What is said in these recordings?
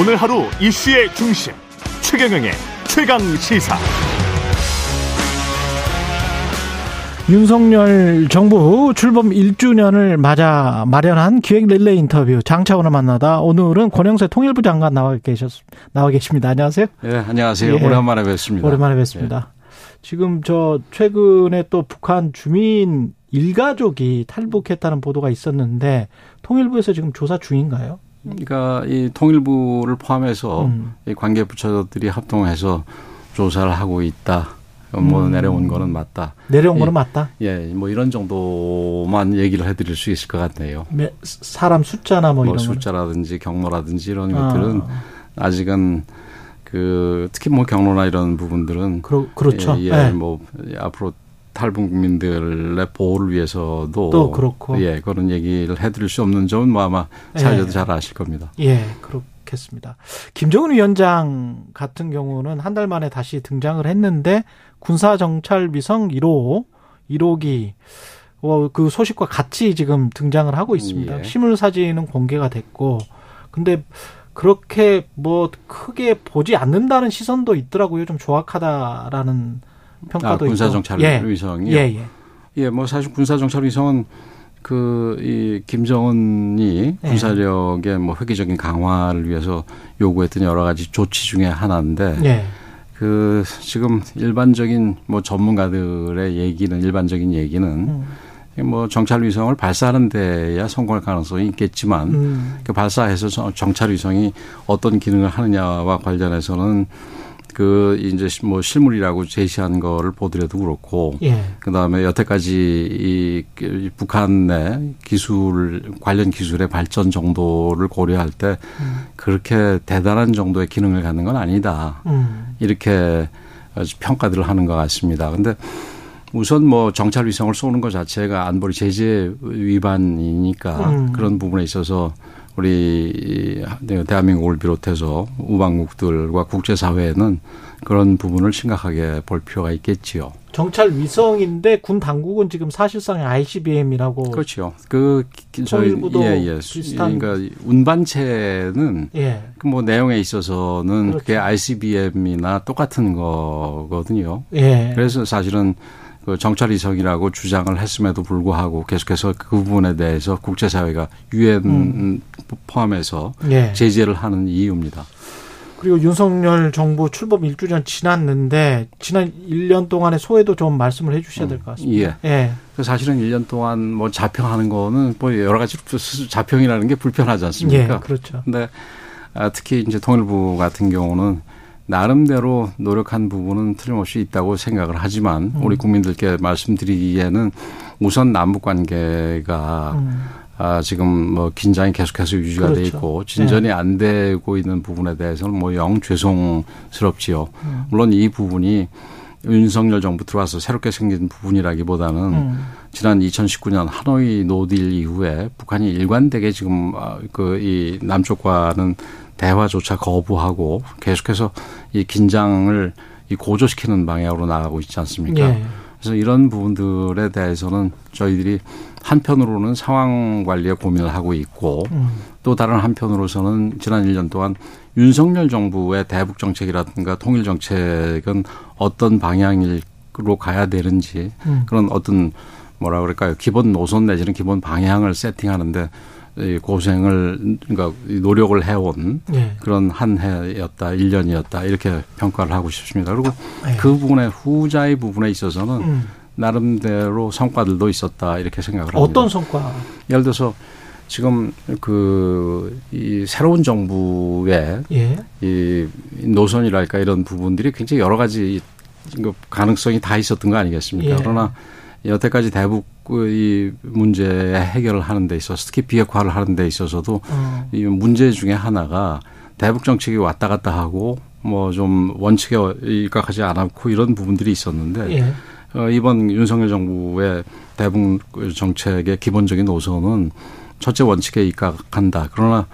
오늘 하루 이슈의 중심 최경영의 최강 시사. 윤석열 정부 출범 1주년을 맞아 마련한 기획 릴레이 인터뷰 장차원을 만나다 오늘은 권영세 통일부 장관 나와 계셨 나와 계십니다. 안녕하세요. 예, 안녕하세요. 예, 오랜만에 뵙습니다. 오랜만에 뵙습니다. 예. 지금 저 최근에 또 북한 주민 일가족이 탈북했다는 보도가 있었는데 통일부에서 지금 조사 중인가요? 그러니까 이 통일부를 포함해서 음. 이 관계 부처들이 합동해서 조사를 하고 있다. 뭐 음. 내려온 거는 맞다. 내려온 예, 거는 맞다. 예, 뭐 이런 정도만 얘기를 해드릴 수 있을 것 같네요. 사람 숫자나 뭐, 뭐 이런 숫자라든지 경로라든지 이런 아. 것들은 아직은 그 특히 뭐 경로나 이런 부분들은 그러, 그렇죠. 예, 예 네. 뭐 앞으로 탈북민들의 보호를 위해서도 또 그렇고 예 그런 얘기를 해드릴 수 없는 점은 뭐 아마 사회자도 예. 잘 아실 겁니다. 예, 그렇겠습니다. 김정은 위원장 같은 경우는 한 달 만에 다시 등장을 했는데 군사 정찰 위성 1호 1호기 어, 그 소식과 같이 지금 등장을 하고 있습니다. 예. 실물 사진은 공개가 됐고 근데 그렇게 뭐 크게 보지 않는다는 시선도 있더라고요. 좀 조악하다라는 평가도 아, 군사 정찰 예. 위성이요. 예, 예. 예, 뭐 사실 군사 정찰 위성은 그 이 김정은이 예. 군사력의 뭐 획기적인 강화를 위해서 요구했던 여러 가지 조치 중에 하나인데 예. 그 지금 일반적인 뭐 전문가들의 얘기는 일반적인 얘기는 음. 뭐 정찰 위성을 발사하는 데야 성공할 가능성이 있겠지만 음. 그 발사해서 정찰 위성이 어떤 기능을 하느냐와 관련해서는 그 이제 뭐 실물이라고 제시한 거를 보더라도 그렇고 예. 그다음에 여태까지 이 북한 내 기술 관련 기술의 발전 정도를 고려할 때 음. 그렇게 대단한 정도의 기능을 갖는 건 아니다. 음. 이렇게 평가들을 하는 것 같습니다. 근데 우선 뭐 정찰 위성을 쏘는 것 자체가 안보리 제재 위반이니까 음. 그런 부분에 있어서 우리 대한민국을 비롯해서 우방국들과 국제사회는 그런 부분을 심각하게 볼 필요가 있겠지요. 정찰 위성인데 군 당국은 지금 사실상 ICBM이라고 그렇죠. 그 저희 예, 예. 비슷한 그러니까 운반체는 예. 그뭐 내용에 있어서는. 그게 ICBM이나 똑같은 거거든요. 예. 그래서 사실은 그 정찰 이성이라고 주장을 했음에도 불구하고 계속해서 그 부분에 대해서 국제사회가 유엔 음. 포함해서 예. 제재를 하는 이유입니다. 그리고 윤석열 정부 출범 1주년 지났는데 지난 1년 동안의 소회도 좀 말씀을 해 주셔야 될 것 같습니다. 예. 예. 그 사실은 1년 동안 뭐 자평하는 거는 뭐 여러 가지 자평이라는 게 불편하지 않습니까? 예, 그렇죠. 근데 아, 특히 이제 통일부 같은 경우는 나름대로 노력한 부분은 틀림없이 있다고 생각을 하지만 음. 우리 국민들께 말씀드리기에는 우선 남북 관계가 음. 아, 지금 뭐 긴장이 계속해서 유지가 그렇죠. 돼 있고 진전이 네. 안 되고 있는 부분에 대해서는 뭐 영 죄송스럽지요. 음. 물론 이 부분이 윤석열 정부 들어와서 새롭게 생긴 부분이라기보다는 음. 지난 2019년 하노이 노딜 이후에 북한이 일관되게 지금 아, 그이 남쪽과는 대화조차 거부하고 계속해서 이 긴장을 이 고조시키는 방향으로 나가고 있지 않습니까? 예. 그래서 이런 부분들에 대해서는 저희들이 한편으로는 상황 관리에 고민을 하고 있고 음. 또 다른 한편으로서는 지난 1년 동안 윤석열 정부의 대북 정책이라든가 통일 정책은 어떤 방향으로 가야 되는지 음. 그런 어떤 뭐라 그럴까요? 기본 노선 내지는 기본 방향을 세팅하는데 고생을 그러니까 노력을 해온 네. 그런 한 해였다, 1년이었다 이렇게 평가를 하고 싶습니다. 그리고 네. 그 부분의 후자의 부분에 있어서는 음. 나름대로 성과들도 있었다 이렇게 생각을 합니다. 어떤 성과? 예를 들어서 지금 그 이 새로운 정부의 예. 이 노선이랄까 이런 부분들이 굉장히 여러 가지 가능성이 다 있었던 거 아니겠습니까? 예. 그러나 여태까지 대북 이 문제 해결을 하는 데 있어서 특히 비핵화를 하는 데 있어서도 어. 이 문제 중에 하나가 대북 정책이 왔다 갔다 하고 뭐 좀 원칙에 입각하지 않았고 이런 부분들이 있었는데 예. 어, 이번 윤석열 정부의 대북 정책의 기본적인 노선은 첫째 원칙에 입각한다. 그러나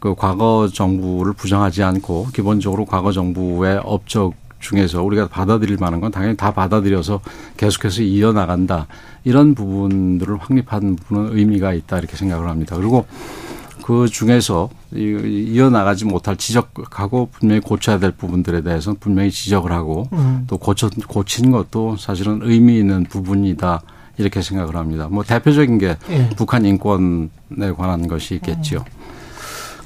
그 과거 정부를 부정하지 않고 기본적으로 과거 정부의 업적 중에서 우리가 받아들일 만한 건 당연히 다 받아들여서 계속해서 이어나간다. 이런 부분들을 확립한 부분은 의미가 있다 이렇게 생각을 합니다. 그리고 그 중에서 이어나가지 못할 지적하고 분명히 고쳐야 될 부분들에 대해서는 분명히 지적을 하고 음. 또 고쳐 고친 것도 사실은 의미 있는 부분이다 이렇게 생각을 합니다. 뭐 대표적인 게 예. 북한 인권에 관한 것이 있겠지요. 음.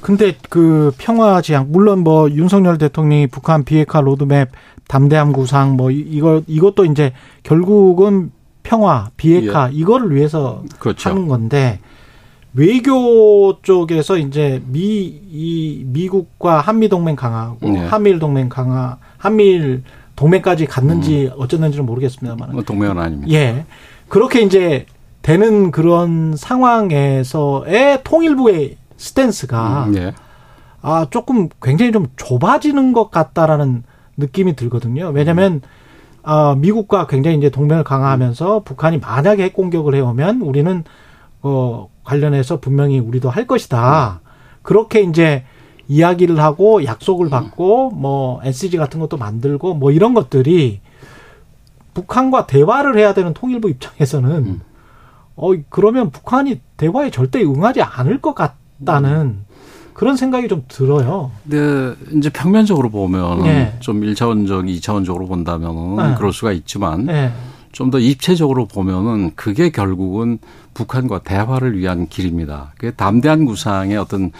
근데 그 평화 지향 물론 뭐 윤석열 대통령이 북한 비핵화 로드맵 담대함 구상 뭐 이거 이것도 이제 결국은 평화 비핵화 예. 이거를 위해서 그렇죠. 하는 건데 외교 쪽에서 이제 미, 이, 미국과 한미 동맹 강화하고 네. 한미일 동맹 강화, 한미일 동맹까지 갔는지 음. 어쩌는지는 모르겠습니다만. 뭐 동맹은 아닙니다. 예. 그렇게 이제 되는 그런 상황에서의 통일부의 스탠스가 음, 예. 아, 조금 굉장히 좀 좁아지는 것 같다라는 느낌이 들거든요. 왜냐면 음. 아, 미국과 굉장히 이제 동맹을 강화하면서 북한이 만약에 핵 공격을 해오면 우리는 어 관련해서 분명히 우리도 할 것이다. 그렇게 이제 이야기를 하고 약속을 받고 뭐 NCG 같은 것도 만들고 뭐 이런 것들이 북한과 대화를 해야 되는 통일부 입장에서는 음. 어 그러면 북한이 대화에 절대 응하지 않을 것 같 다는 그런 생각이 좀 들어요. 네, 이제 평면적으로 보면 네. 좀 1차원적, 2차원적으로 본다면은 네. 그럴 수가 있지만 네. 좀더 입체적으로 보면은 그게 결국은 북한과 대화를 위한 길입니다. 그게 담대한 구상의 어떤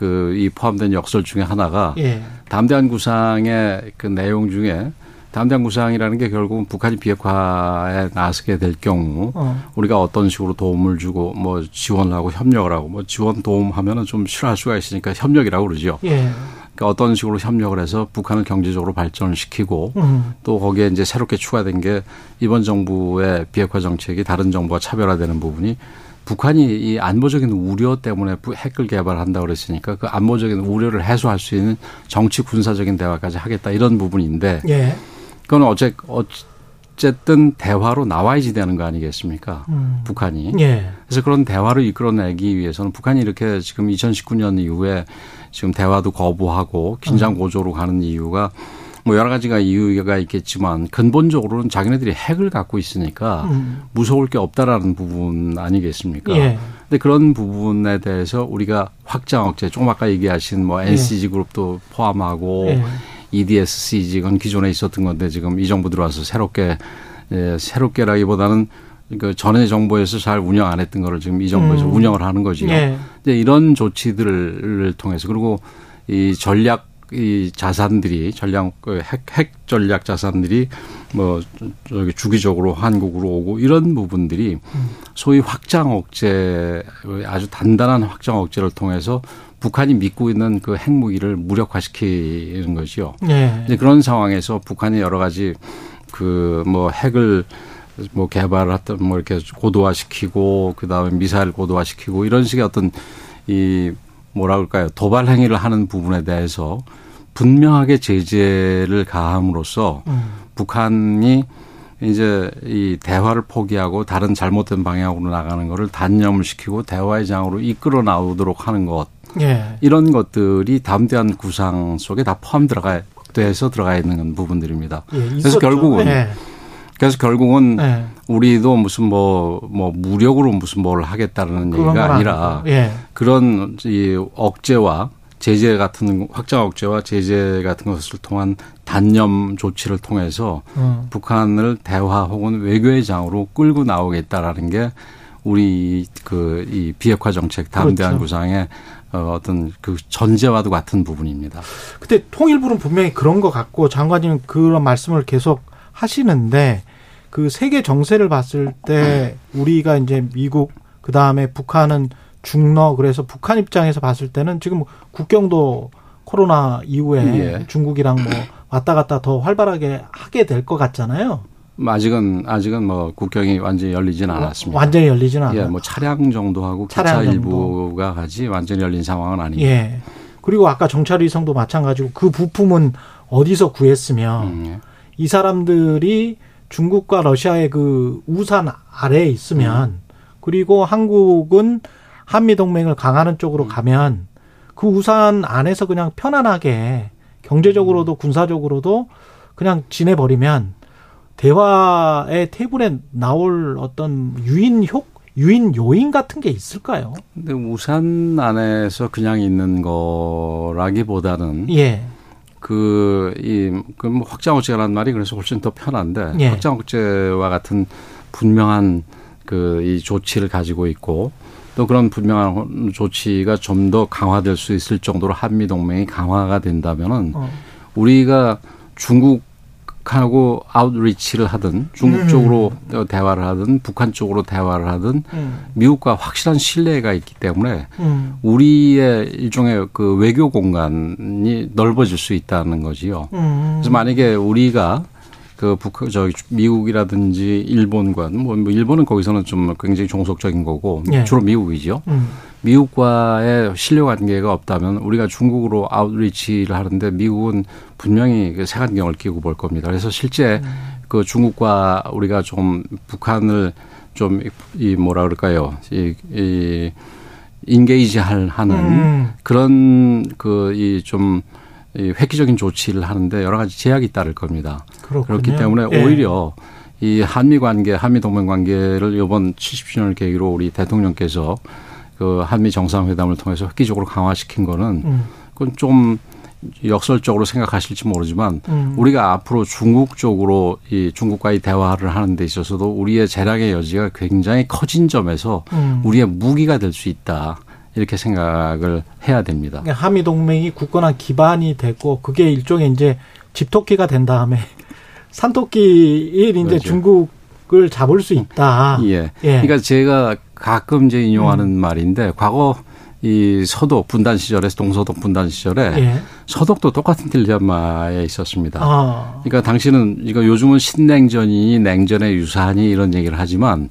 그 이 포함된 역설 중에 하나가 예. 담대한 구상의 그 내용 중에 담대한 구상이라는 게 결국은 북한이 비핵화에 나서게 될 경우 어. 우리가 어떤 식으로 도움을 주고 뭐 지원을 하고 협력을 하고 뭐 지원 도움하면은 좀 싫어할 수가 있으니까 협력이라고 그러죠. 예. 그러니까 어떤 식으로 협력을 해서 북한을 경제적으로 발전을 시키고 음. 또 거기에 이제 새롭게 추가된 게 이번 정부의 비핵화 정책이 다른 정부와 차별화되는 부분이 북한이 이 안보적인 우려 때문에 핵을 개발한다 그랬으니까 그 안보적인 우려를 해소할 수 있는 정치 군사적인 대화까지 하겠다 이런 부분인데 예. 그건 어째 어쨌든 대화로 나와야지 되는 거 아니겠습니까? 음. 북한이. 예. 그래서 그런 대화를 이끌어내기 위해서는 북한이 이렇게 지금 2019년 이후에 지금 대화도 거부하고 긴장 고조로 가는 이유가 뭐 여러 가지가 이유가 있겠지만 근본적으로는 자기네들이 핵을 갖고 있으니까 음. 무서울 게 없다라는 부분 아니겠습니까? 예. 근데 그런 부분에 대해서 우리가 확장 억제 조금 아까 얘기하신 뭐 NCG 예. 그룹도 포함하고 예. EDSCG 건 기존에 있었던 건데 지금 이 정부 들어와서 새롭게 예, 새롭게라기보다는 그 전에 정부에서 잘 운영 안 했던 거를 지금 이 정부에서 음. 운영을 하는 거지요. 예. 이제 이런 조치들을 통해서 그리고 이 전략 이 자산들이 전략 그 핵, 핵 전략 자산들이 뭐 저기 주기적으로 한국으로 오고 이런 부분들이 소위 확장 억제 아주 단단한 확장 억제를 통해서 북한이 믿고 있는 그 핵무기를 무력화시키는 것이요. 네. 그런 상황에서 북한이 여러 가지 그 뭐 핵을 뭐 개발을 했던 뭐 이렇게 고도화시키고 그다음에 미사일 고도화시키고 이런 식의 어떤 이 뭐라 그럴까요 도발 행위를 하는 부분에 대해서 분명하게 제재를 가함으로써 음. 북한이 이제 이 대화를 포기하고 다른 잘못된 방향으로 나가는 거를 단념을 시키고 대화의 장으로 이끌어 나오도록 하는 것 예. 이런 것들이 담대한 구상 속에 다 포함 들어가 돼서 들어가 있는 부분들입니다. 예, 그래서 결국은 예. 그래서 결국은 네. 우리도 무슨 뭐, 뭐, 무력으로 무슨 뭘 하겠다는 얘기가 아니라 예. 그런 이 억제와 제재 같은 확장 억제와 제재 같은 것을 통한 단념 조치를 통해서 음. 북한을 대화 혹은 외교의 장으로 끌고 나오겠다라는 게 우리 그 이 비핵화 정책 담대한 그렇죠. 구상의 어, 어떤 그 전제와도 같은 부분입니다. 근데 통일부는 분명히 그런 것 같고 장관님 그런 말씀을 계속 하시는데 그 세계 정세를 봤을 때 우리가 이제 미국 그 다음에 북한은 중러 그래서 북한 입장에서 봤을 때는 지금 국경도 코로나 이후에 예. 중국이랑 뭐 왔다 갔다 더 활발하게 하게 될 것 같잖아요. 아직은 아직은 뭐 국경이 완전히 열리지는 않았습니다. 완전히 열리지는 않아요. 예, 뭐 차량 정도 하고 차량 기차 일부가 가지 완전히 열린 상황은 아닙니다. 예. 그리고 아까 정찰 위성도 마찬가지고 그 부품은 어디서 구했으면 음, 예. 이 사람들이 중국과 러시아의 그 우산 아래에 있으면 음. 그리고 한국은 한미 동맹을 강화하는 쪽으로 음. 가면 그 우산 안에서 그냥 편안하게 경제적으로도 음. 군사적으로도 그냥 지내버리면 대화의 테이블에 나올 어떤 유인 효 유인 요인 같은 게 있을까요? 근데 우산 안에서 그냥 있는 거라기보다는 예. 그, 이, 그, 뭐 확장 억제라는 말이 그래서 훨씬 더 편한데, 예. 확장 억제와 같은 분명한 그, 이 조치를 가지고 있고, 또 그런 분명한 조치가 좀 더 강화될 수 있을 정도로 한미 동맹이 강화가 된다면은, 어. 우리가 중국 하고 아웃리치를 하든, 중국 음. 쪽으로 대화를 하든, 북한 쪽으로 대화를 하든, 음. 미국과 확실한 신뢰가 있기 때문에, 음. 우리의 일종의 그 외교 공간이 넓어질 수 있다는 거지요. 음. 그래서 만약에 우리가 그 북, 저 미국이라든지 일본과 뭐 일본은 거기서는 좀 굉장히 종속적인 거고 예. 주로 미국이죠. 음. 미국과의 신뢰 관계가 없다면 우리가 중국으로 아웃리치를 하는데 미국은 분명히 그 색안경을 끼고 볼 겁니다. 그래서 실제 그 중국과 우리가 좀 북한을 좀 이 뭐라 그럴까요? 이, 이 인게이지 할 하는 음. 그런 그 이 좀 이 획기적인 조치를 하는데 여러 가지 제약이 따를 겁니다. 그렇군요. 그렇기 때문에 예. 오히려 이 한미 관계, 한미 동맹 관계를 이번 70주년을 계기로 우리 대통령께서 그 한미 정상회담을 통해서 획기적으로 강화시킨 거는 음. 그건 좀 역설적으로 생각하실지 모르지만 음. 우리가 앞으로 중국 쪽으로 이 중국과의 대화를 하는 데 있어서도 우리의 재량의 여지가 굉장히 커진 점에서 음. 우리의 무기가 될 수 있다. 이렇게 생각을 해야 됩니다. 그러니까 한미 동맹이 굳건한 기반이 되고 그게 일종의 이제 집토끼가 된 다음에 산토끼일 이제 그렇죠. 중국 을 잡을 수 있다. 예. 예. 그러니까 제가 가끔 이제 인용하는 말인데 과거 이 서독 분단 시절에 동서독 분단 시절에 예. 서독도 똑같은 딜레마에 있었습니다. 아. 그러니까 당신은 이거 요즘은 신냉전이니 냉전의 유사하니 이런 얘기를 하지만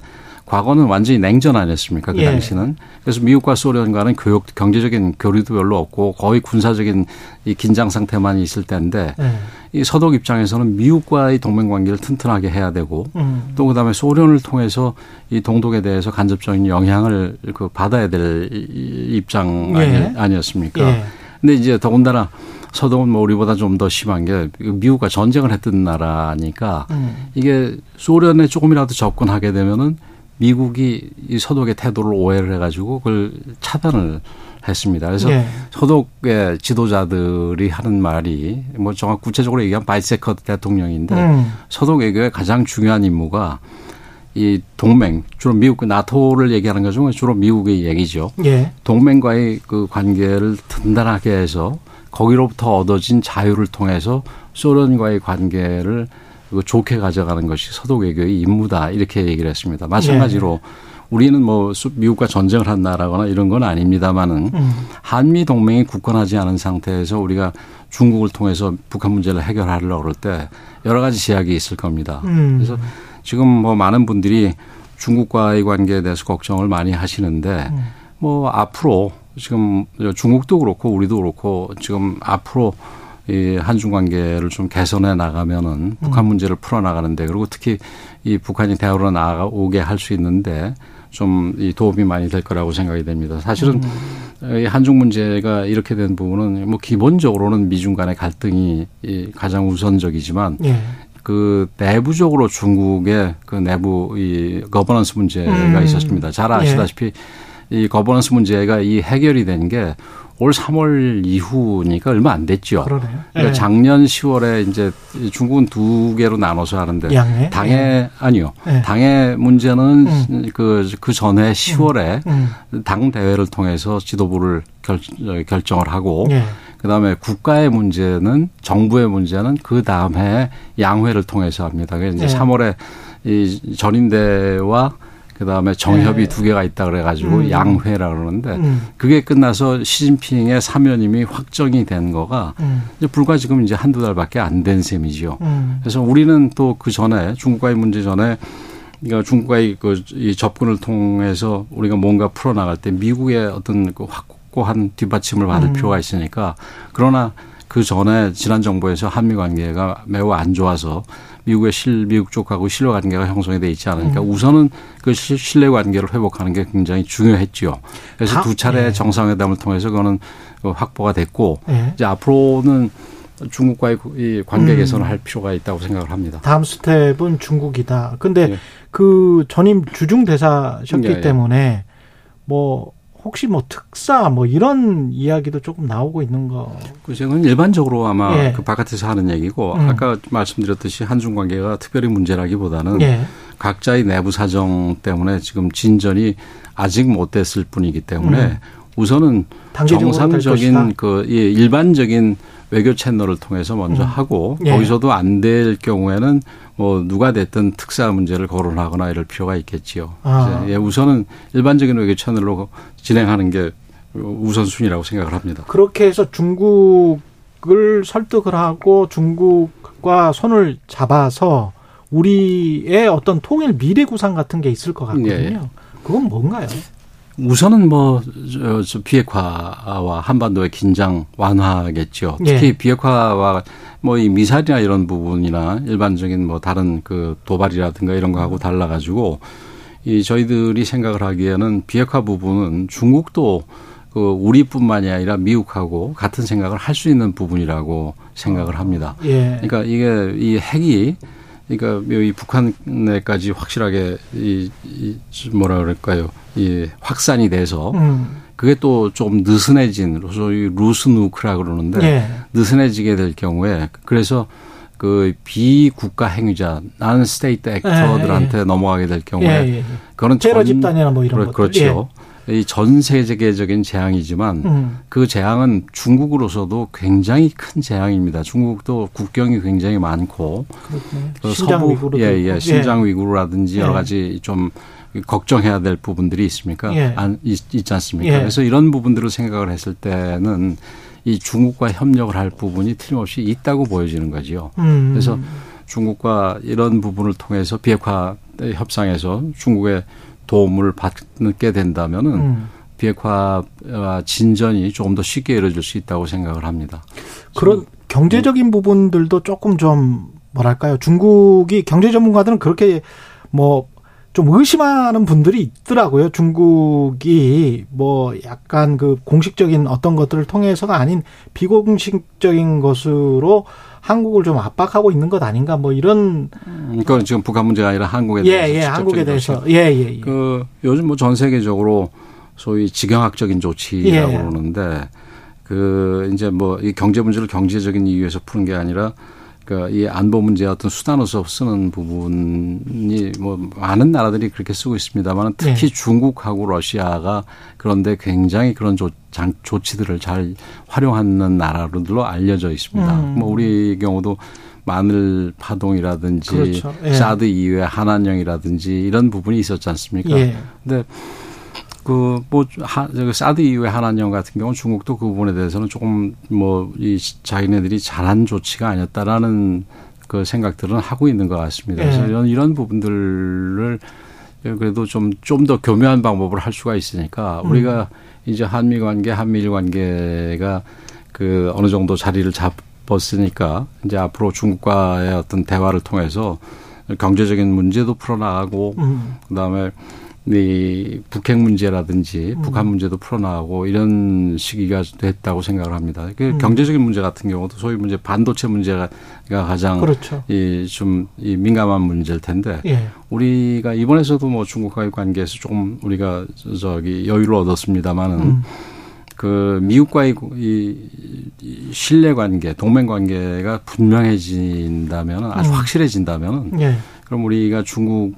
과거는 완전히 냉전 아니었습니까? 그 예. 당시는. 그래서 미국과 소련과는 교육, 경제적인 교류도 별로 없고 거의 군사적인 이 긴장 상태만 있을 때인데 예. 이 서독 입장에서는 미국과의 동맹 관계를 튼튼하게 해야 되고 음. 또 그다음에 소련을 통해서 이 동독에 대해서 간접적인 영향을 그 받아야 될 이- 입장 아니, 예. 아니 었습니까? 예. 근데 이제 더군다나 서독은 뭐 우리보다 좀 더 심한 게 미국과 전쟁을 했던 나라니까 음. 이게 소련에 조금이라도 접근하게 되면은 미국이 이 서독의 태도를 오해를 해가지고 그걸 차단을 했습니다. 그래서 예. 서독의 지도자들이 하는 말이 뭐 정확 구체적으로 얘기하면 바이세커 대통령인데 음. 서독 외교의 가장 중요한 임무가 이 동맹 주로 미국 나토를 얘기하는 것 중에 주로 미국의 얘기죠. 예. 동맹과의 그 관계를 든든하게 해서 거기로부터 얻어진 자유를 통해서 소련과의 관계를 그 좋게 가져가는 것이 서독 외교의 임무다 이렇게 얘기를 했습니다. 마찬가지로 우리는 뭐 수- 미국과 전쟁을 한 나라거나 이런 건 아닙니다만은 음. 한미 동맹이 굳건하지 않은 상태에서 우리가 중국을 통해서 북한 문제를 해결하려고 그럴 때 여러 가지 제약이 있을 겁니다. 음. 그래서 지금 뭐 많은 분들이 중국과의 관계에 대해서 걱정을 많이 하시는데 음. 뭐 앞으로 지금 중국도 그렇고 우리도 그렇고 지금 앞으로 이 한중 관계를 좀 개선해 나가면은 북한 문제를 풀어 나가는데 그리고 특히 이 북한이 대화로 나오게 할 수 있는데 좀 이 도움이 많이 될 거라고 생각이 됩니다. 사실은 이 한중 문제가 이렇게 된 부분은 뭐 기본적으로는 미중 간의 갈등이 이 가장 우선적이지만 예. 그 내부적으로 중국의 그 내부 이 거버넌스 문제가 음. 있었습니다. 잘 아시다시피 이 거버넌스 문제가 이 해결이 된 게 올 3월 이후니까 얼마 안 됐죠. 그러네요. 그러니까 예. 작년 10월에 이제 중국은 두 개로 나눠서 하는데 양해. 당의 아니요. 예. 당의 문제는 그, 그 전에 10월에 음. 당 대회를 통해서 지도부를 결, 결정을 하고 예. 그다음에 국가의 문제는 정부의 문제는 그 다음에 양회를 통해서 합니다. 그래서 이제 예. 3월에 이 전인대와 그다음에 정협이 예. 두 개가 있다 그래가지고 음. 양회라 그러는데 음. 그게 끝나서 시진핑의 사면임이 확정이 된 거가 음. 이제 불과 지금 이제 한두 달밖에 안 된 셈이지요. 음. 그래서 우리는 또 그 전에 중국과의 문제 전에 그러니까 중국과의 그 이 접근을 통해서 우리가 뭔가 풀어나갈 때 미국의 어떤 그 확고한 뒷받침을 받을 음. 필요가 있으니까 그러나 그 전에 지난 정부에서 한미 관계가 매우 안 좋아서 미국의 실 미국 쪽하고 신뢰 관계가 형성이 돼 있지 않으니까 음. 우선은 그 시- 신뢰 관계를 회복하는 게 굉장히 중요했지요. 그래서 다- 두 차례 예. 정상회담을 통해서 그거는 그 확보가 됐고 예. 이제 앞으로는 중국과의 이 관계 음. 개선을 할 필요가 있다고 생각을 합니다. 다음 스텝은 중국이다. 근데 예. 그 전임 주중 대사셨기 예, 예. 때문에 뭐 혹시 뭐 특사 뭐 이런 이야기도 조금 나오고 있는 거. 그 저는 일반적으로 아마 예. 그 바깥에서 하는 얘기고 음. 아까 말씀드렸듯이 한중 관계가 특별히 문제라기보다는 예. 각자의 내부 사정 때문에 지금 진전이 아직 못 됐을 뿐이기 때문에 음. 우선은. 정상적인 그 예, 일반적인 외교 채널을 통해서 먼저 음. 하고 예. 거기서도 안 될 경우에는 뭐 누가 됐든 특사 문제를 거론하거나 이럴 필요가 있겠지요. 아. 예, 우선은 일반적인 외교 채널로 진행하는 게 우선순위라고 생각을 합니다. 그렇게 해서 중국을 설득을 하고 중국과 손을 잡아서 우리의 어떤 통일 미래 구상 같은 게 있을 것 같거든요. 예, 그건 뭔가요? 우선은 뭐, 저, 저 비핵화와 한반도의 긴장 완화겠죠. 특히 예. 비핵화와 뭐 이 미사일이나 이런 부분이나 일반적인 뭐 다른 그 도발이라든가 이런 거하고 달라가지고 이 저희들이 생각을 하기에는 비핵화 부분은 중국도 그 우리뿐만이 아니라 미국하고 같은 생각을 할 수 있는 부분이라고 생각을 합니다. 예. 그러니까 이게 이 핵이 그러니까 이 북한에까지 확실하게 이, 이 뭐라 그럴까요? 이 확산이 돼서 음. 그게 또좀 느슨해진 소위 loose nuke라 그러는데 예. 느슨해지게 될 경우에 그래서 그 비국가 행위자 non-state actor들한테 넘어가게 될 경우에 예, 예. 그거는 테러 전- 집단이나 뭐 이런 그렇- 것들. 그렇죠. 이 전 세계적인 재앙이지만 음. 그 재앙은 중국으로서도 굉장히 큰 재앙입니다. 중국도 국경이 굉장히 많고. 그 신장 서부 위구르도 예, 있고. 예, 신장 위구르라든지 예. 여러 가지 좀 걱정해야 될 부분들이 있습니까? 예. 안, 있, 있지 않습니까? 예. 그래서 이런 부분들을 생각을 했을 때는 이 중국과 협력을 할 부분이 틀림없이 있다고 보여지는 거지요. 음. 그래서 중국과 이런 부분을 통해서 비핵화 협상에서 중국의 도움을 받게 된다면은 음. 비핵화 진전이 조금 더 쉽게 이루어질 수 있다고 생각을 합니다. 그런 경제적인 부분들도 조금 좀 뭐랄까요? 중국이 경제 전문가들은 그렇게 뭐 좀 의심하는 분들이 있더라고요. 중국이 뭐 약간 그 공식적인 어떤 것들을 통해서가 아닌 비공식적인 것으로 한국을 좀 압박하고 있는 것 아닌가 뭐 이런 그러니까 지금 북한 문제가 아니라 한국에 대해서 예예 직접적인 한국에. 대해서 예예 예. 그 요즘 뭐 전 세계적으로 소위 지경학적인 조치라고 예. 그러는데 그 이제 뭐 이 경제 문제를 경제적인 이유에서 푸는 게 아니라 그이 안보 문제의 어떤 수단으로서 쓰는 부분이 뭐 많은 나라들이 그렇게 쓰고 있습니다만 특히 예. 중국하고 러시아가 그런데 굉장히 그런 조, 장, 조치들을 잘 활용하는 나라들로 알려져 있습니다. 음. 뭐 우리 경우도 마늘 파동이라든지 그렇죠. 예. 사드 이후에 한한령이라든지 이런 부분이 있었지 않습니까? 예. 근데 그뭐 사드 이후에 한한령 같은 경우는 중국도 그 부분에 대해서는 조금 뭐 이 자기네들이 잘한 조치가 아니었다라는 그 생각들은 하고 있는 것 같습니다. 그래서 예. 이런 이런 부분들을 그래도 좀 좀 더 교묘한 방법을 할 수가 있으니까 음. 우리가 이제 한미 관계, 한미일 관계가 그 어느 정도 자리를 잡았으니까 이제 앞으로 중국과의 어떤 대화를 통해서 경제적인 문제도 풀어나가고 음. 그다음에 이 북핵 문제라든지 음. 북한 문제도 풀어나가고 이런 시기가 됐다고 생각을 합니다. 그 음. 경제적인 문제 같은 경우도 소위 문제 반도체 문제가 가장 그렇죠. 이좀 이 민감한 문제일 텐데 예. 우리가 이번에서도 뭐 중국과의 관계에서 조금 우리가 저기 여유를 얻었습니다만은 음. 그 미국과의 이, 이 신뢰 관계, 동맹 관계가 분명해진다면 아주 음. 확실해진다면 예. 그럼 우리가 중국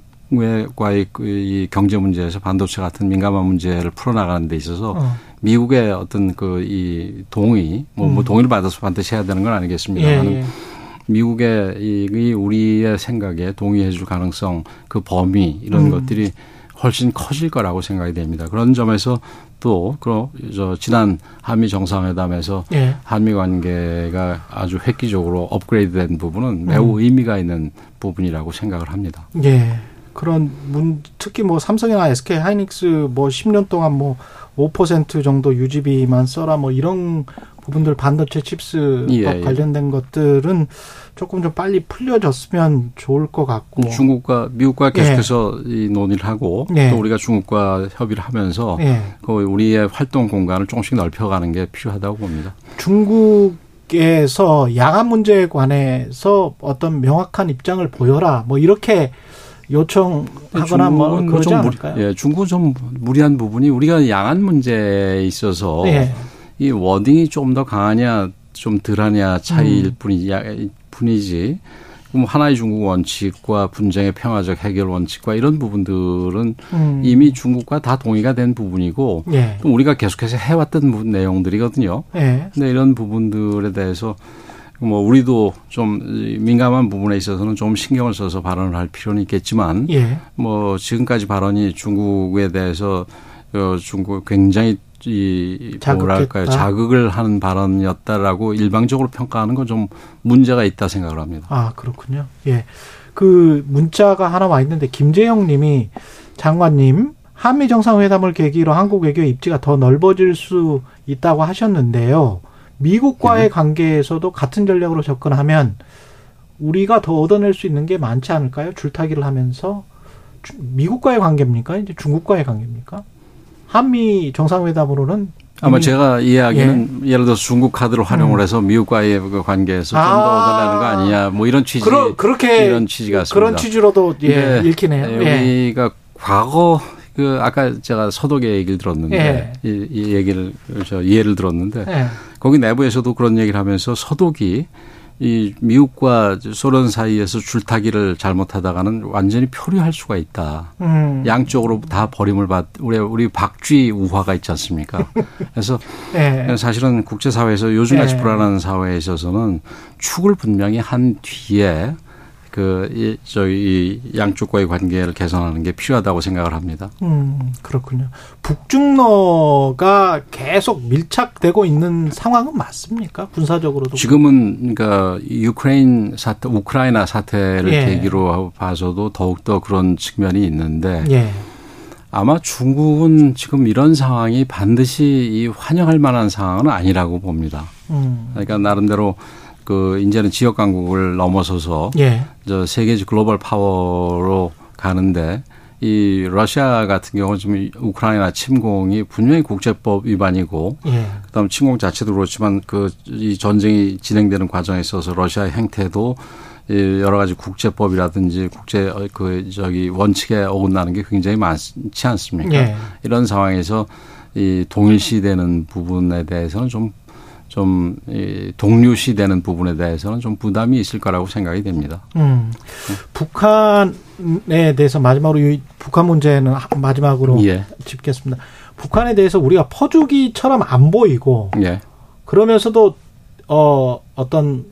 과의 그이 경제 문제에서 반도체 같은 민감한 문제를 풀어나가는 데 있어서 어. 미국의 어떤 그 이 동의, 뭐, 뭐 음. 동의를 받아서 반드시 해야 되는 건 예. 아니겠습니다만 예. 미국의 이, 이 우리의 생각에 동의해 줄 가능성, 그 범위 이런 음. 것들이 훨씬 커질 거라고 생각이 됩니다. 그런 점에서 또, 그, 저, 지난 한미 정상회담에서 예. 한미 관계가 아주 획기적으로 업그레이드 된 부분은 매우 음. 의미가 있는 부분이라고 생각을 합니다. 예. 그런 문 특히 뭐 삼성이나 SK 하이닉스 뭐 10년 동안 뭐 5% 정도 유지비만 써라 뭐 이런 부분들 반도체 칩스법 예, 예. 관련된 것들은 조금 좀 빨리 풀려졌으면 좋을 것 같고. 중국과 미국과 계속해서 이 논의를 하고 예. 또 우리가 중국과 협의를 하면서 예. 그 우리의 활동 공간을 조금씩 넓혀가는 게 필요하다고 봅니다. 중국 에서 야간 문제에 관해서 어떤 명확한 입장을 보여라 뭐 이렇게 요청하거나 뭐 그러지 좀 않을까요? 예, 중국은 좀 무리한 부분이 우리가 양안 문제에 있어서 예. 이 워딩이 좀 더 강하냐 좀 덜하냐 차이일 음. 뿐이지, 뿐이지 그럼 하나의 중국 원칙과 분쟁의 평화적 해결 원칙과 이런 부분들은 음. 이미 중국과 다 동의가 된 부분이고 예. 또 우리가 계속해서 해왔던 내용들이거든요. 예. 근데 이런 부분들에 대해서 뭐 우리도 좀 민감한 부분에 있어서는 좀 신경을 써서 발언을 할 필요는 있겠지만 예. 뭐 지금까지 발언이 중국에 대해서 어 중국 굉장히 이 뭐랄까요 자극을 하는 발언이었다라고 일방적으로 평가하는 건 좀 문제가 있다 생각을 합니다. 아 그렇군요. 예, 그 문자가 하나 와 있는데 김재영님이 장관님 한미 정상회담을 계기로 한국 외교 입지가 더 넓어질 수 있다고 하셨는데요. 미국과의 네. 관계에서도 같은 전략으로 접근하면 우리가 더 얻어낼 수 있는 게 많지 않을까요? 줄타기를 하면서 미국과의 관계입니까? 이제 중국과의 관계입니까? 한미 정상회담으로는 아마 제가 이야기는 예. 를 들어서 중국 카드를 활용을 음. 해서 미국과의 그 관계에서 아. 좀더 얻어내는 거 아니냐 뭐 이런 취지 그러, 그렇게 이런 취지 같습니다. 그런 취지로도 예, 예. 읽히네요. 예. 우리가 과거 그 아까 제가 서독의 얘기를 들었는데 예. 이, 이 얘기를 저 이해를 들었는데 예. 거기 내부에서도 그런 얘기를 하면서 서독이 이 미국과 소련 사이에서 줄타기를 잘못하다가는 완전히 표류할 수가 있다. 음. 양쪽으로 다 버림을 받 우리 우리 박쥐 우화가 있지 않습니까? 그래서 네. 사실은 국제 사회에서 요즘같이 네. 불안한 사회에 있어서는 축을 분명히 한 뒤에 그, 이, 저희, 이 양쪽과의 관계를 개선하는 게 필요하다고 생각을 합니다. 음, 그렇군요. 북중러가 계속 밀착되고 있는 상황은 맞습니까? 군사적으로도. 지금은, 그러니까, 유크레인 사태, 우크라이나 사태를 예. 계기로 봐서도 더욱더 그런 측면이 있는데. 예. 아마 중국은 지금 이런 상황이 반드시 이 환영할 만한 상황은 아니라고 봅니다. 음. 그러니까 나름대로 그 이제는 지역 강국을 넘어서서 예. 저 세계적 글로벌 파워로 가는데 이 러시아 같은 경우는 지금 우크라이나 침공이 분명히 국제법 위반이고 예. 그다음 침공 자체도 그렇지만 그 이 전쟁이 진행되는 과정에 있어서 러시아의 행태도 이 여러 가지 국제법이라든지 국제 그 저기 원칙에 어긋나는 게 굉장히 많지 않습니까? 예. 이런 상황에서 이 동일시되는 부분에 대해서는 좀 좀 동료시되는 부분에 대해서는 좀 부담이 있을 거라고 생각이 됩니다. 음. 북한에 대해서 마지막으로 이 북한 문제는 마지막으로 예. 짚겠습니다. 북한에 대해서 우리가 퍼주기처럼 안 보이고 예. 그러면서도 어 어떤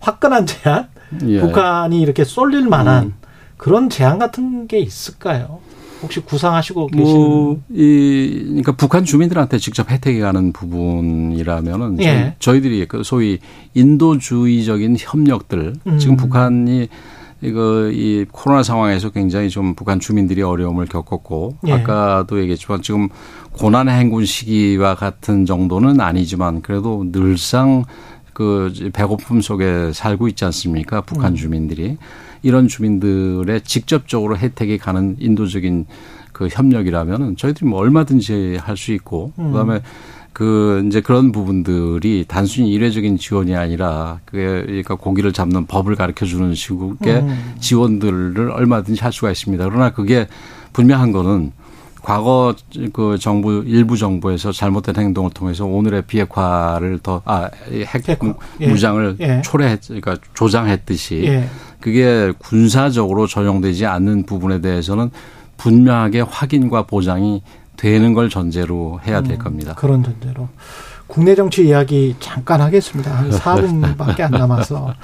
화끈한 제안, 예. 북한이 이렇게 쏠릴 만한 음. 그런 제안 같은 게 있을까요? 혹시 구상하시고 계신? 뭐, 이, 그러니까 북한 주민들한테 직접 혜택이 가는 부분이라면은 예. 저희, 들이그 소위 인도주의적인 협력들 음. 지금 북한이 이거 이 코로나 상황에서 굉장히 좀 북한 주민들이 어려움을 겪었고 예. 아까도 얘기했지만 지금 고난의 행군 시기와 같은 정도는 아니지만 그래도 늘상 그 배고픔 속에 살고 있지 않습니까? 북한 음. 주민들이. 이런 주민들의 직접적으로 혜택이 가는 인도적인 그 협력이라면은 저희들이 뭐 얼마든지 할 수 있고 음. 그다음에 그 이제 그런 부분들이 단순히 일회적인 지원이 아니라 그게 그러니까 고기를 잡는 법을 가르쳐 주는 식의 음. 지원들을 얼마든지 할 수가 있습니다. 그러나 그게 분명한 거는 과거 그 정부 일부 정부에서 잘못된 행동을 통해서 오늘의 비핵화를 더아핵 예. 무장을 예. 초래했 그러니까 조장했듯이 예. 그게 군사적으로 적용되지 않는 부분에 대해서는 분명하게 확인과 보장이 되는 걸 전제로 해야 될 음, 겁니다. 그런 전제로. 국내 정치 이야기 잠깐 하겠습니다. 한 4분밖에 안 남아서.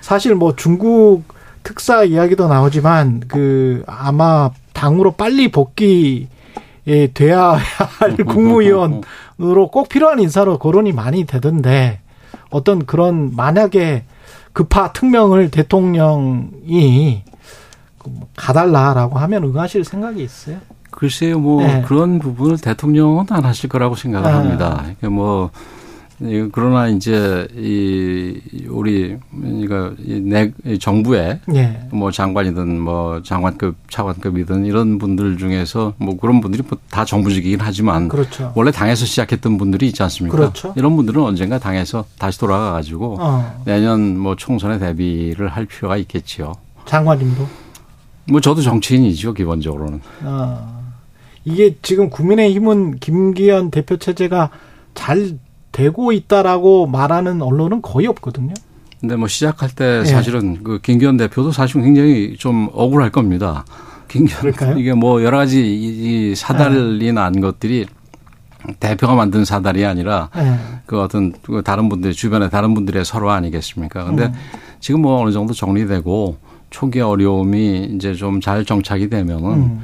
사실 뭐 중국 특사 이야기도 나오지만 그 아마 당으로 빨리 복귀 예, 돼야 할 국무위원으로 꼭 필요한 인사로 거론이 많이 되던데 어떤 그런 만약에 급파 특명을 대통령이 뭐 가달라라고 하면 응하실 생각이 있어요? 글쎄요, 뭐 네. 그런 부분을 대통령은 안 하실 거라고 생각을 아. 합니다. 그러니까 뭐 그러나 이제 이 우리 그러니까 내 정부의 예. 뭐 장관이든 뭐 장관급 차관급이든 이런 분들 중에서 뭐 그런 분들이 뭐 다 정부직이긴 하지만 그렇죠. 원래 당에서 시작했던 분들이 있지 않습니까? 그렇죠. 이런 분들은 언젠가 당에서 다시 돌아가 가지고 어. 내년 뭐 총선에 대비를 할 필요가 있겠지요. 장관님도 뭐 저도 정치인이죠 기본적으로는. 아, 이게 지금 국민의힘은 김기현 대표 체제가 잘 되고 있다라고 말하는 언론은 거의 없거든요. 근데 뭐 시작할 때 예. 사실은 그 김기현 대표도 사실 굉장히 좀 억울할 겁니다. 김기현 그럴까요? 이게 뭐 여러 가지 이 사달이 네. 난 것들이 대표가 만든 사달이 아니라 네. 그 어떤 그 다른 분들 주변에 다른 분들의 서로 아니겠습니까? 근데 음. 지금 뭐 어느 정도 정리되고 초기 어려움이 이제 좀 잘 정착이 되면은 음.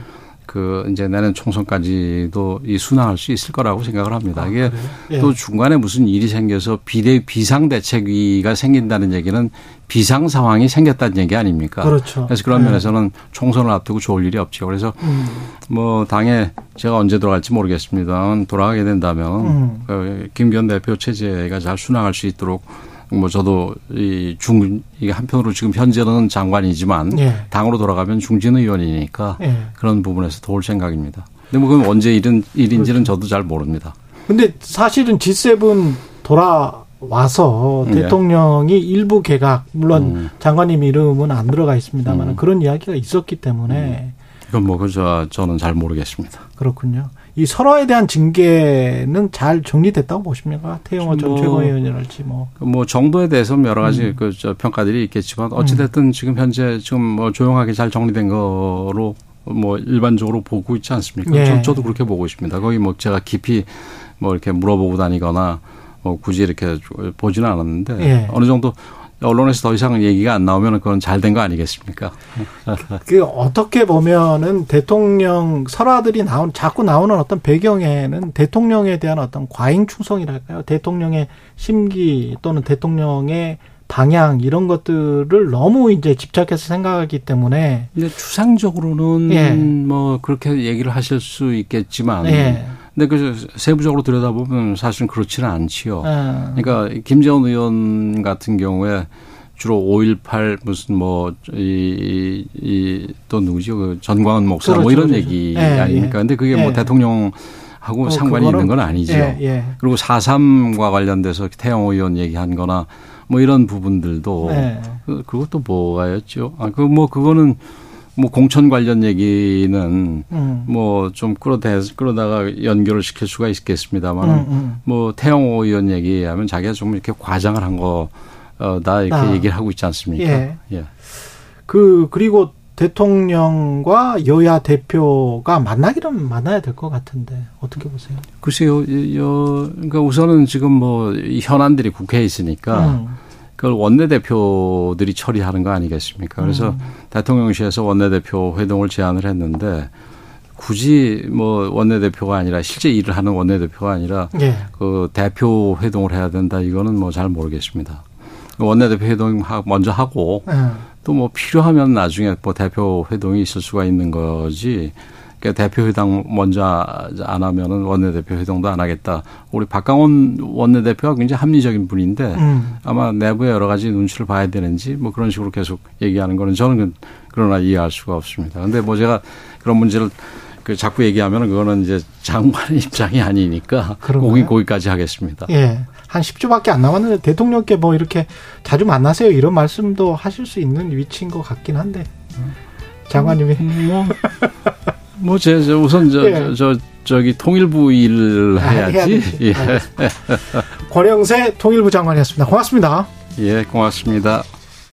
그 이제 내년 총선까지도 이 순항할 수 있을 거라고 생각을 합니다. 아, 이게 예. 또 중간에 무슨 일이 생겨서 비대 비상 대책위가 생긴다는 얘기는 비상 상황이 생겼다는 얘기 아닙니까? 그렇죠. 그래서 그런 예. 면에서는 총선을 앞두고 좋을 일이 없죠. 그래서 음. 뭐 당에 제가 언제 돌아갈지 모르겠습니다. 돌아가게 된다면 음. 그 김기현 대표 체제가 잘 순항할 수 있도록 뭐 저도 이 중 이게 한편으로 지금 현재는 장관이지만 예. 당으로 돌아가면 중진 의원이니까 예. 그런 부분에서 도울 생각입니다. 근데 뭐 그건 언제 일은 일인지는 그렇죠. 저도 잘 모릅니다. 근데 사실은 G7 돌아와서 예. 대통령이 일부 개각 물론 음. 장관님 이름은 안 들어가 있습니다만 음. 그런 이야기가 있었기 때문에 음. 이건 뭐 그저 저는 잘 모르겠습니다. 그렇군요. 이 설화에 대한 징계는 잘 정리됐다고 보십니까? 태영호 전 뭐 최고위원이랄지 뭐. 뭐 정도에 대해서 여러 가지 음. 그저 평가들이 있겠지만 어찌됐든 음. 지금 현재 지금 뭐 조용하게 잘 정리된 거로 뭐 일반적으로 보고 있지 않습니까? 예. 저, 도 그렇게 보고 있습니다. 거기 뭐 제가 깊이 뭐 이렇게 물어보고 다니거나 뭐 굳이 이렇게 보지는 않았는데 예. 어느 정도 언론에서 더 이상 얘기가 안 나오면 그건 잘 된 거 아니겠습니까? 그 어떻게 보면은 대통령 설화들이 나온 자꾸 나오는 어떤 배경에는 대통령에 대한 어떤 과잉 충성이랄까요? 대통령의 심기 또는 대통령의 방향 이런 것들을 너무 이제 집착해서 생각하기 때문에 근데 추상적으로는 예. 뭐 그렇게 얘기를 하실 수 있겠지만 예. 근데 그 세부적으로 들여다보면 사실은 그렇지는 않지요. 네. 그러니까 김재원 의원 같은 경우에 주로 5.18 무슨 뭐 이 이 또 누구죠? 그 전광훈 목사 뭐 그렇죠, 뭐 이런 그렇죠. 얘기 예, 아닙니까? 예. 근데 그게 뭐 예. 대통령 하고 어, 상관이 있는 건 아니죠. 예, 예. 그리고 4.3과 관련돼서 태영호 의원 얘기한 거나 뭐 이런 부분들도 네. 그, 그것도 뭐가였죠? 아, 그 뭐 그거는 뭐 공천 관련 얘기는 음. 뭐좀 끌어대 끌어다가 연결을 시킬 수가 있겠습니다만 음, 음. 뭐 태영호 의원 얘기하면 자기가 좀 이렇게 과장을 한 거다 이렇게 아. 얘기를 하고 있지 않습니까? 예. 예. 그 그리고 대통령과 여야 대표가 만나기는 만나야 될 것 같은데 어떻게 보세요? 글쎄요, 여, 그러니까 우선은 지금 뭐 현안들이 국회에 있으니까 음. 그걸 원내 대표들이 처리하는 거 아니겠습니까? 그래서 음. 대통령실에서 원내대표 회동을 제안을 했는데 굳이 뭐 원내대표가 아니라 실제 일을 하는 원내대표가 아니라 예. 그 대표 회동을 해야 된다 이거는 뭐 잘 모르겠습니다. 원내대표 회동 먼저 하고 예. 또뭐 필요하면 나중에 뭐 대표 회동이 있을 수가 있는 거지 그러니까 대표회당 먼저 안 하면은 원내대표 회동도 안 하겠다. 우리 박강원 원내대표가 굉장히 합리적인 분인데 음. 아마 내부에 여러 가지 눈치를 봐야 되는지 뭐 그런 식으로 계속 얘기하는 거는 저는 그, 그러나 이해할 수가 없습니다. 근데 뭐 제가 그런 문제를 그 자꾸 얘기하면 그거는 이제 장관의 입장이 아니니까 거기 거기까지 하겠습니다. 예. 한 10주밖에 안 남았는데 대통령께 뭐 이렇게 자주 만나세요 이런 말씀도 하실 수 있는 위치인 것 같긴 한데 장관님이 음, 뭐 뭐, 제, 저 우선 저, 예. 저, 저, 저기 통일부 일을 아, 해야지. 아, 예. 권영세 통일부 장관이었습니다. 고맙습니다. 예, 고맙습니다.